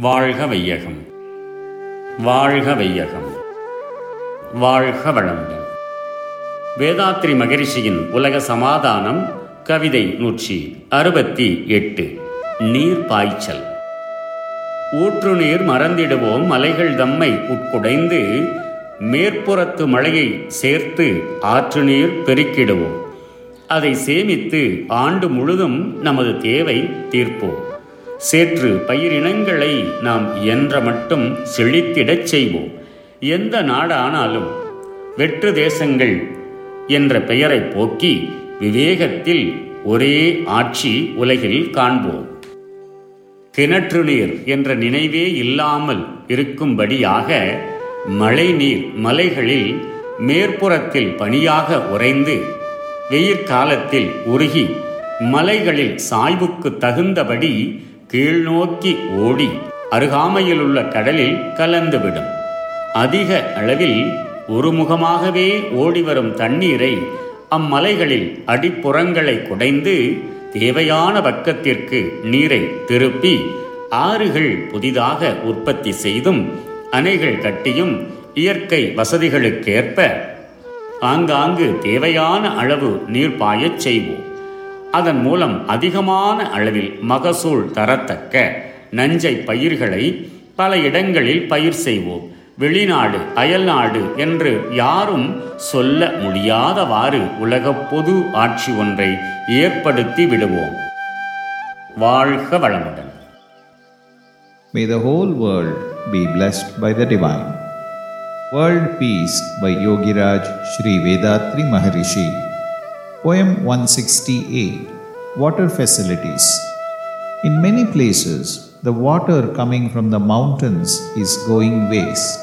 வாழ்க வையகம். வாழ்க வையகம். வாழ்க வளமுடன். வேதாத்ரி மகரிஷியின் உலக சமாதானம் கவிதை நூற்றி அறுபத்தி எட்டு நீர் பாய்ச்சல். ஊற்று நீர் மறந்திடுவோம் மலைகள் தம்மை உட்குடைந்து மேற்புறத்து மழையை சேர்த்து ஆற்று நீர் பெருக்கிடுவோம். அதை சேமித்து ஆண்டு முழுதும் நமது தேவை தீர்ப்போம். சேற்று பயிரினங்களை நாம் என்ற மட்டும் செழித்திடச் செய்வோம். எந்த நாடானாலும் வெற்று தேசங்கள் என்ற பெயரை போக்கி விவேகத்தில் ஒரே ஆட்சி உலகில் காண்போம். கிணற்று நீர் என்ற நினைவே இல்லாமல் இருக்கும்படியாக மழை நீர் மலைகளில் மேற்புறத்தில் பனியாக உறைந்து வெயிற்காலத்தில் உருகி மலைகளில் சாய்வுக்கு தகுந்தபடி கீழ்நோக்கி ஓடி அருகாமையிலுள்ள கடலில் கலந்துவிடும். அதிக அளவில் ஒருமுகமாகவே ஓடிவரும் தண்ணீரை அம்மலைகளில் அடிப்புறங்களை குடைந்து தேவையான பக்கத்திற்கு நீரை திருப்பி ஆறுகள் புதிதாக உற்பத்தி செய்தும் அணைகள் கட்டியும் இயற்கை வசதிகளுக்கேற்ப ஆங்காங்கு தேவையான அளவு நீர் பாயச் செய்வோம். அதன் மூலம் அதிகமான அளவில் மகசூல் தரத்தக்க நஞ்சை பயிர்களை பல இடங்களில் பயிர் செய்வோம் வெளிநாடு அயல்நாடு என்று யாரும் சொல்ல முடியாதவாறு உலக பொது ஆட்சி ஒன்றை ஏற்படுத்தி விடுவோம் வாழ்க வளமுடன் May the whole world be blessed by the divine. World Peace by Yogiraj Sri Vedatri Maharishi. Poem 168 Water Facilities. In many places, the water coming from the mountains is going waste.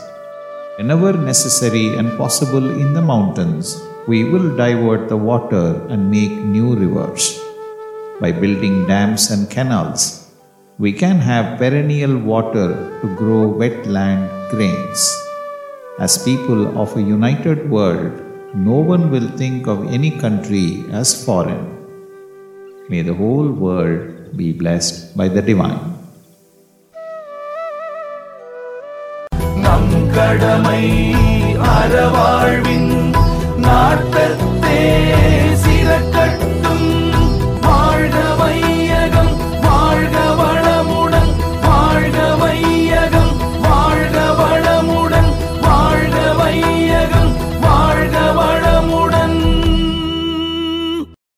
Whenever necessary and possible in the mountains, we will divert the water and make new rivers. By building dams and canals, we can have perennial water to grow wetland grains. As people of a united world, no one will think of any country as foreign. May the whole world be blessed by the divine. நம் கடமை அறவாழ்வின்